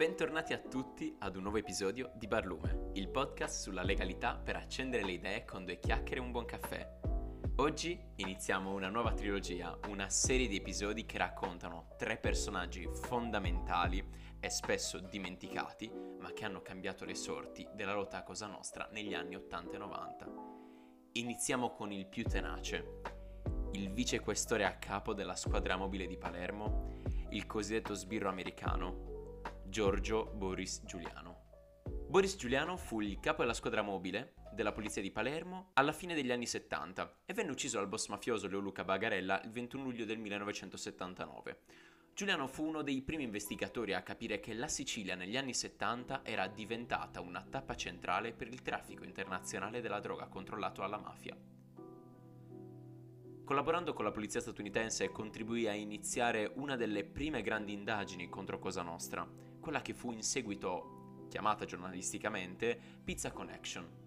Bentornati a tutti ad un nuovo episodio di Barlume, il podcast sulla legalità per accendere le idee con due chiacchiere e un buon caffè. Oggi iniziamo una nuova trilogia, una serie di episodi che raccontano tre personaggi fondamentali e spesso dimenticati, ma che hanno cambiato le sorti della lotta a Cosa Nostra negli anni 80 e 90. Iniziamo con il più tenace, il vicequestore a capo della squadra mobile di Palermo, il cosiddetto sbirro americano, Giorgio Boris Giuliano. Boris Giuliano fu il capo della squadra mobile della polizia di Palermo alla fine degli anni 70 e venne ucciso dal boss mafioso Leoluca Bagarella il 21 luglio del 1979. Giuliano fu uno dei primi investigatori a capire che la Sicilia negli anni 70 era diventata una tappa centrale per il traffico internazionale della droga controllato dalla mafia. Collaborando con la polizia statunitense contribuì a iniziare una delle prime grandi indagini contro Cosa Nostra, quella che fu in seguito chiamata giornalisticamente Pizza Connection.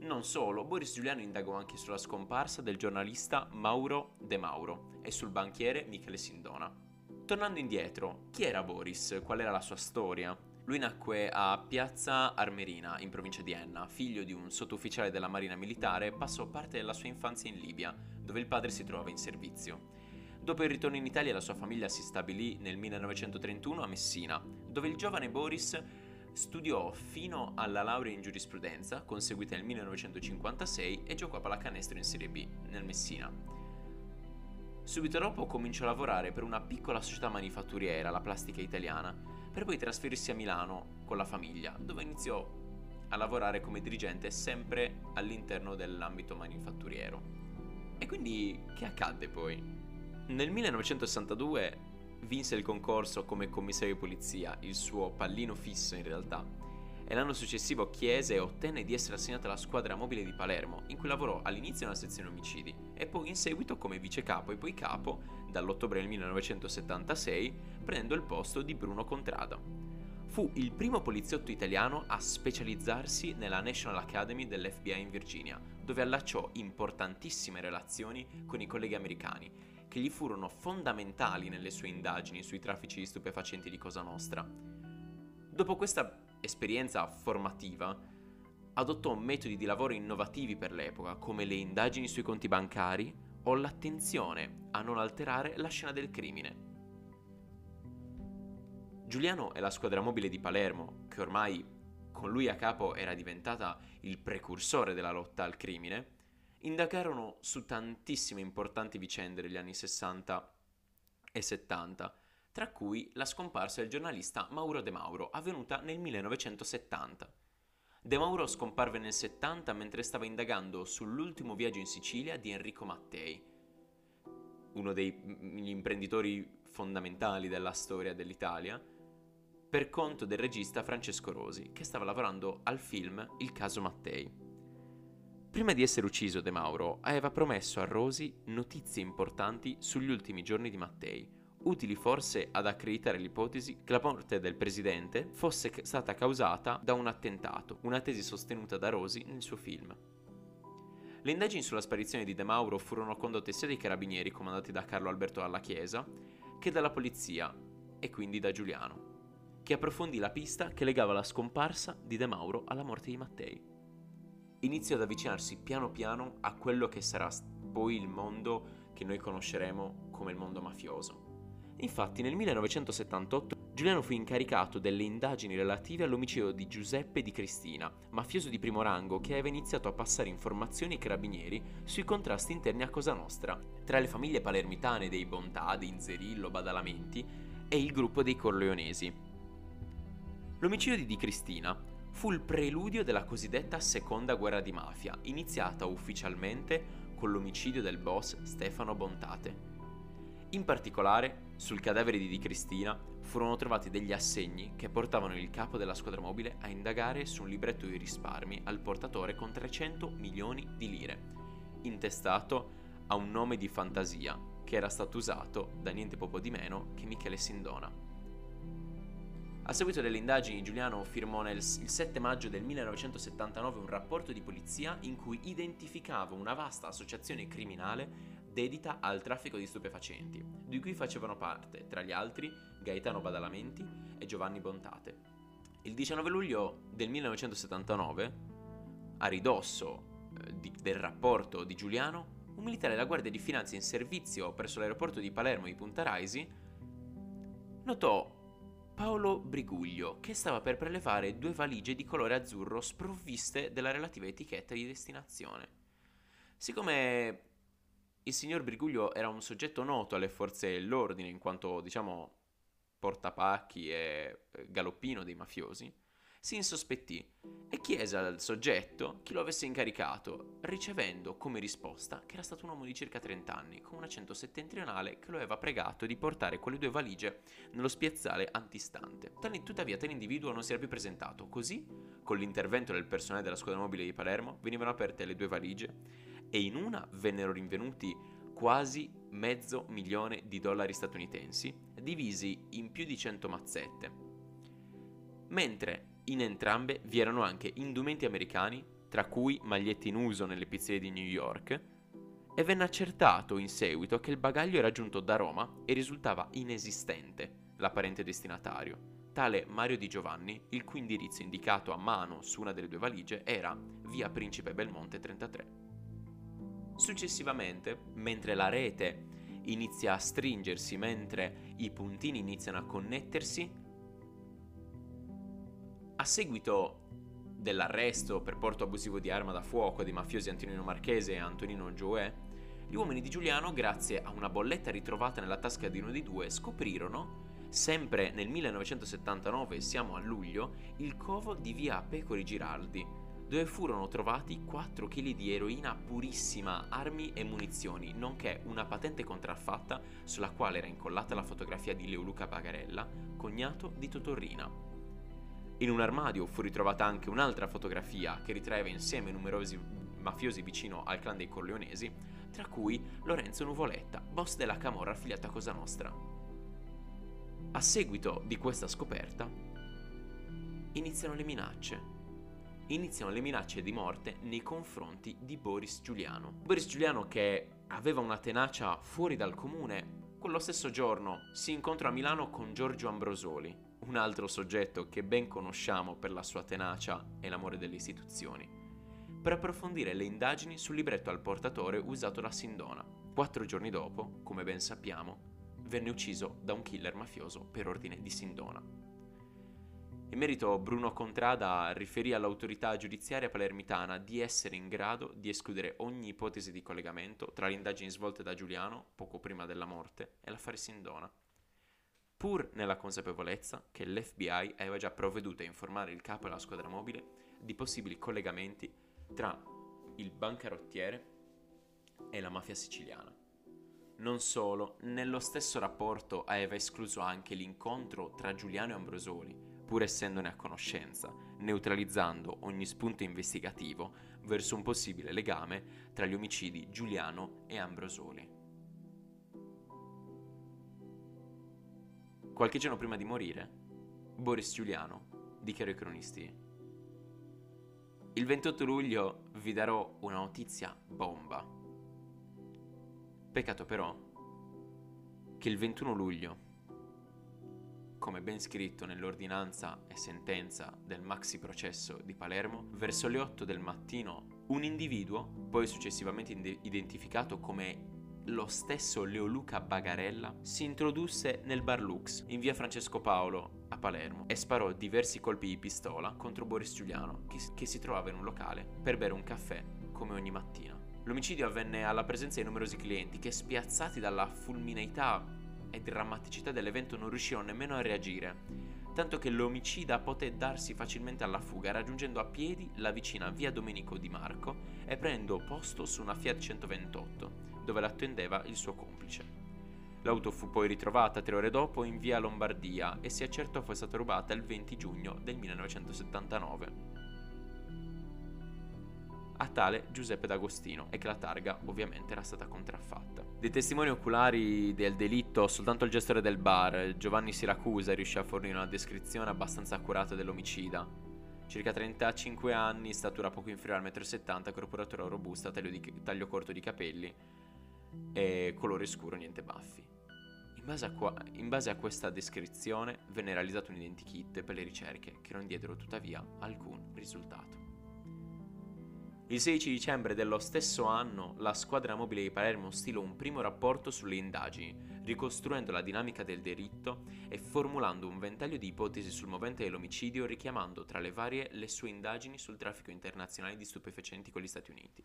Non solo, Boris Giuliano indagò anche sulla scomparsa del giornalista Mauro De Mauro e sul banchiere Michele Sindona. Tornando indietro, chi era Boris? Qual era la sua storia? Lui nacque a Piazza Armerina, in provincia di Enna, figlio di un sottufficiale della Marina Militare, passò parte della sua infanzia in Libia, dove il padre si trovava in servizio. Dopo il ritorno in Italia la sua famiglia si stabilì nel 1931 a Messina, dove il giovane Boris studiò fino alla laurea in giurisprudenza, conseguita nel 1956, e giocò a pallacanestro in Serie B nel Messina. Subito dopo cominciò a lavorare per una piccola società manifatturiera, la Plastica Italiana, per poi trasferirsi a Milano con la famiglia, dove iniziò a lavorare come dirigente sempre all'interno dell'ambito manifatturiero. E quindi che accadde poi? Nel 1962 vinse il concorso come commissario di polizia, il suo pallino fisso in realtà, e l'anno successivo chiese e ottenne di essere assegnato alla squadra mobile di Palermo, in cui lavorò all'inizio nella sezione omicidi e poi in seguito come vice capo e poi capo dall'ottobre del 1976, prendendo il posto di Bruno Contrada. Fu il primo poliziotto italiano a specializzarsi nella National Academy dell'FBI in Virginia, dove allacciò importantissime relazioni con i colleghi americani che gli furono fondamentali nelle sue indagini sui traffici di stupefacenti di Cosa Nostra. Dopo questa esperienza formativa, adottò metodi di lavoro innovativi per l'epoca, come le indagini sui conti bancari o l'attenzione a non alterare la scena del crimine. Giuliano e la squadra mobile di Palermo, che ormai con lui a capo era diventata il precursore della lotta al crimine, indagarono su tantissime importanti vicende degli anni 60 e 70, tra cui la scomparsa del giornalista Mauro De Mauro, avvenuta nel 1970. De Mauro scomparve nel 70 mentre stava indagando sull'ultimo viaggio in Sicilia di Enrico Mattei, uno degli imprenditori fondamentali della storia dell'Italia, per conto del regista Francesco Rosi, che stava lavorando al film Il caso Mattei. Prima di essere ucciso De Mauro aveva promesso a Rosy notizie importanti sugli ultimi giorni di Mattei, utili forse ad accreditare l'ipotesi che la morte del presidente fosse stata causata da un attentato, una tesi sostenuta da Rosy nel suo film. Le indagini sulla sparizione di De Mauro furono condotte sia dai carabinieri comandati da Carlo Alberto Dalla Chiesa che dalla polizia e quindi da Giuliano, che approfondì la pista che legava la scomparsa di De Mauro alla morte di Mattei inizia ad avvicinarsi piano piano a quello che sarà poi il mondo che noi conosceremo come il mondo mafioso. Infatti nel 1978 Giuliano fu incaricato delle indagini relative all'omicidio di Giuseppe Di Cristina, mafioso di primo rango che aveva iniziato a passare informazioni ai carabinieri sui contrasti interni a Cosa Nostra, tra le famiglie palermitane dei Bontà, dei Inzerillo, Badalamenti e il gruppo dei Corleonesi. L'omicidio di Di Cristina fu il preludio della cosiddetta seconda guerra di mafia, iniziata ufficialmente con l'omicidio del boss Stefano Bontate. In particolare, sul cadavere di Di Cristina furono trovati degli assegni che portavano il capo della squadra mobile a indagare su un libretto di risparmi al portatore con 300 milioni di lire, intestato a un nome di fantasia che era stato usato da niente poco di meno che Michele Sindona. A seguito delle indagini, Giuliano firmò nel, il 7 maggio del 1979 un rapporto di polizia in cui identificava una vasta associazione criminale dedita al traffico di stupefacenti, di cui facevano parte, tra gli altri, Gaetano Badalamenti e Giovanni Bontate. Il 19 luglio del 1979, a ridosso eh, di, del rapporto di Giuliano, un militare della Guardia di Finanza in servizio presso l'aeroporto di Palermo di Punta Raisi notò Paolo Briguglio che stava per prelevare due valigie di colore azzurro sprovviste della relativa etichetta di destinazione. Siccome il signor Briguglio era un soggetto noto alle forze dell'ordine in quanto, diciamo, portapacchi e eh, galoppino dei mafiosi, si insospettì e chiese al soggetto chi lo avesse incaricato, ricevendo come risposta che era stato un uomo di circa 30 anni, con un accento settentrionale che lo aveva pregato di portare quelle due valigie nello spiazzale antistante. Tuttavia tale individuo non si era più presentato, così, con l'intervento del personale della squadra mobile di Palermo, venivano aperte le due valigie e in una vennero rinvenuti quasi mezzo milione di dollari statunitensi, divisi in più di 100 mazzette. Mentre in entrambe vi erano anche indumenti americani, tra cui magliette in uso nelle pizzerie di New York, e venne accertato in seguito che il bagaglio era giunto da Roma e risultava inesistente l'apparente destinatario. Tale Mario Di Giovanni, il cui indirizzo indicato a mano su una delle due valigie era via Principe Belmonte 33. Successivamente, mentre la rete inizia a stringersi, mentre i puntini iniziano a connettersi, seguito dell'arresto per porto abusivo di arma da fuoco dei mafiosi Antonino Marchese e Antonino Gioè, gli uomini di Giuliano, grazie a una bolletta ritrovata nella tasca di uno dei due, scoprirono, sempre nel 1979, siamo a luglio, il covo di via Pecori Giraldi, dove furono trovati 4 kg di eroina purissima, armi e munizioni, nonché una patente contraffatta sulla quale era incollata la fotografia di Leoluca Pagarella, cognato di Totorrina. In un armadio fu ritrovata anche un'altra fotografia che ritraeva insieme numerosi mafiosi vicino al clan dei Corleonesi, tra cui Lorenzo Nuvoletta, boss della camorra affiliata a Cosa Nostra. A seguito di questa scoperta, iniziano le minacce. Iniziano le minacce di morte nei confronti di Boris Giuliano. Boris Giuliano che aveva una tenacia fuori dal comune, quello stesso giorno si incontra a Milano con Giorgio Ambrosoli, un altro soggetto che ben conosciamo per la sua tenacia e l'amore delle istituzioni, per approfondire le indagini sul libretto al portatore usato da Sindona. Quattro giorni dopo, come ben sappiamo, venne ucciso da un killer mafioso per ordine di Sindona. In merito Bruno Contrada riferì all'autorità giudiziaria palermitana di essere in grado di escludere ogni ipotesi di collegamento tra le indagini svolte da Giuliano, poco prima della morte, e l'affare Sindona pur nella consapevolezza che l'FBI aveva già provveduto a informare il capo della squadra mobile di possibili collegamenti tra il bancarottiere e la mafia siciliana. Non solo, nello stesso rapporto aveva escluso anche l'incontro tra Giuliano e Ambrosoli, pur essendone a conoscenza, neutralizzando ogni spunto investigativo verso un possibile legame tra gli omicidi Giuliano e Ambrosoli. Qualche giorno prima di morire, Boris Giuliano dichiarò ai cronisti il 28 luglio vi darò una notizia bomba. Peccato però che il 21 luglio, come ben scritto nell'ordinanza e sentenza del maxi processo di Palermo, verso le 8 del mattino un individuo, poi successivamente identificato come lo stesso Leoluca Bagarella si introdusse nel bar Lux in via Francesco Paolo a Palermo e sparò diversi colpi di pistola contro Boris Giuliano che, che si trovava in un locale per bere un caffè come ogni mattina. L'omicidio avvenne alla presenza di numerosi clienti che spiazzati dalla fulmineità e drammaticità dell'evento non riuscirono nemmeno a reagire tanto che l'omicida poté darsi facilmente alla fuga raggiungendo a piedi la vicina via Domenico Di Marco e prendendo posto su una Fiat 128 dove l'attendeva il suo complice. L'auto fu poi ritrovata tre ore dopo in via Lombardia e si accertò fosse stata rubata il 20 giugno del 1979 a tale Giuseppe D'Agostino e che la targa ovviamente era stata contraffatta. Dei testimoni oculari del delitto, soltanto il gestore del bar, Giovanni Siracusa, riuscì a fornire una descrizione abbastanza accurata dell'omicida. Circa 35 anni, statura poco inferiore al 1,70 m, corporatura robusta, taglio, di, taglio corto di capelli, e colore scuro, niente baffi. base, a qua- in base a questa descrizione venne realizzato un identikit per le ricerche che non diedero tuttavia alcun risultato. Il 16 dicembre dello stesso anno la squadra mobile di Palermo stilò un primo rapporto sulle indagini, ricostruendo la dinamica del delitto e formulando un ventaglio di ipotesi sul movente dell'omicidio richiamando tra le varie le sue indagini sul traffico internazionale di stupefacenti con gli Stati Uniti.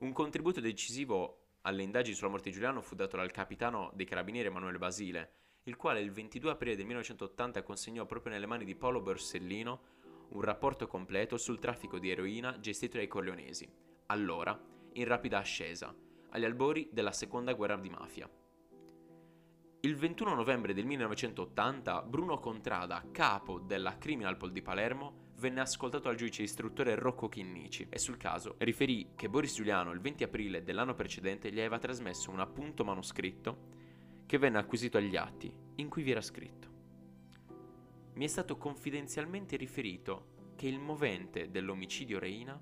Un contributo decisivo alle indagini sulla morte di Giuliano fu dato dal capitano dei carabinieri Emanuele Basile, il quale il 22 aprile del 1980 consegnò proprio nelle mani di Paolo Borsellino un rapporto completo sul traffico di eroina gestito dai corleonesi, allora in rapida ascesa, agli albori della seconda guerra di mafia. Il 21 novembre del 1980 Bruno Contrada, capo della Criminalpol di Palermo, venne ascoltato dal giudice istruttore Rocco Chinnici e sul caso riferì che Boris Giuliano il 20 aprile dell'anno precedente gli aveva trasmesso un appunto manoscritto che venne acquisito agli atti, in cui vi era scritto mi è stato confidenzialmente riferito che il movente dell'omicidio Reina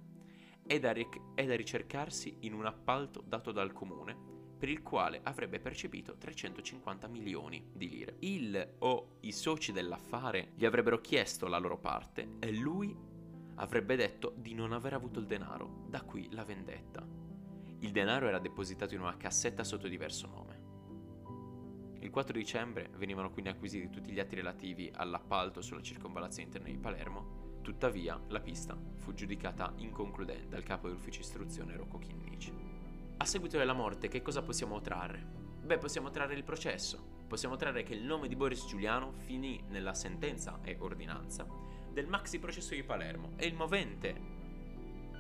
è da, ric- è da ricercarsi in un appalto dato dal comune per il quale avrebbe percepito 350 milioni di lire. Il o i soci dell'affare gli avrebbero chiesto la loro parte e lui avrebbe detto di non aver avuto il denaro, da qui la vendetta. Il denaro era depositato in una cassetta sotto diverso nome. Il 4 dicembre venivano quindi acquisiti tutti gli atti relativi all'appalto sulla circonvallazione interna di Palermo, tuttavia la pista fu giudicata inconcludente dal capo dell'ufficio istruzione Rocco Chinnici. A seguito della morte che cosa possiamo trarre? Beh, possiamo trarre il processo. Possiamo trarre che il nome di Boris Giuliano finì nella sentenza e ordinanza del maxi processo di Palermo e il movente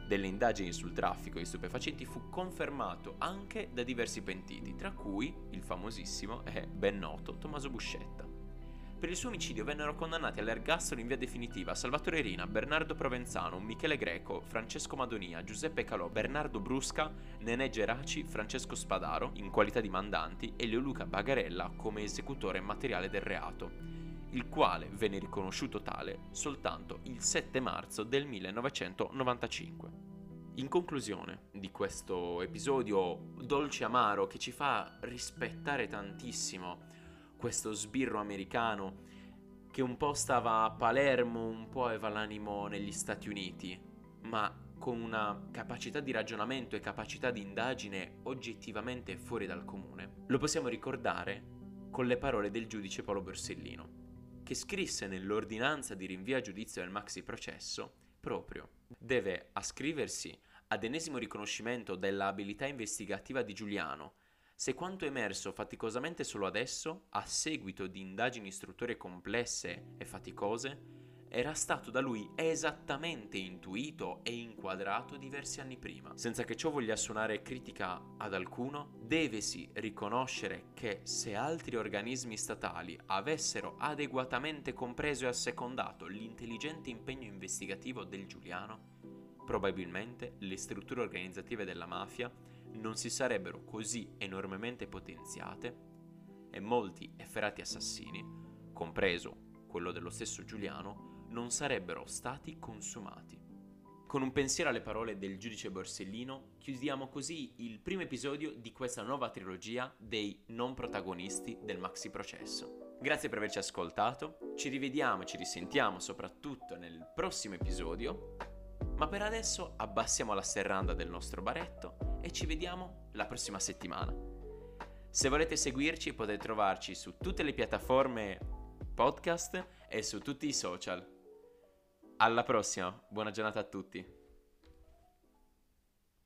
delle indagini sul traffico di stupefacenti fu confermato anche da diversi pentiti, tra cui il famosissimo e ben noto Tommaso Buscetta. Per il suo omicidio vennero condannati all'ergastolo in via definitiva Salvatore Rina, Bernardo Provenzano, Michele Greco, Francesco Madonia, Giuseppe Calò, Bernardo Brusca, Nenè Geraci, Francesco Spadaro in qualità di mandanti e Leoluca Bagarella come esecutore materiale del reato, il quale venne riconosciuto tale soltanto il 7 marzo del 1995. In conclusione di questo episodio dolce amaro che ci fa rispettare tantissimo questo sbirro americano che un po' stava a Palermo, un po' aveva l'animo negli Stati Uniti, ma con una capacità di ragionamento e capacità di indagine oggettivamente fuori dal comune. Lo possiamo ricordare con le parole del giudice Paolo Borsellino, che scrisse nell'ordinanza di rinvio a giudizio del maxi processo proprio deve ascriversi ad enesimo riconoscimento della abilità investigativa di Giuliano, se quanto emerso faticosamente solo adesso, a seguito di indagini istruttorie complesse e faticose, era stato da lui esattamente intuito e inquadrato diversi anni prima. Senza che ciò voglia suonare critica ad alcuno, devesi riconoscere che se altri organismi statali avessero adeguatamente compreso e assecondato l'intelligente impegno investigativo del Giuliano, probabilmente le strutture organizzative della mafia non si sarebbero così enormemente potenziate e molti efferati assassini, compreso quello dello stesso Giuliano, non sarebbero stati consumati. Con un pensiero alle parole del giudice Borsellino, chiudiamo così il primo episodio di questa nuova trilogia dei non protagonisti del maxi processo. Grazie per averci ascoltato, ci rivediamo e ci risentiamo soprattutto nel prossimo episodio ma per adesso abbassiamo la serranda del nostro baretto e ci vediamo la prossima settimana. Se volete seguirci potete trovarci su tutte le piattaforme podcast e su tutti i social. Alla prossima, buona giornata a tutti.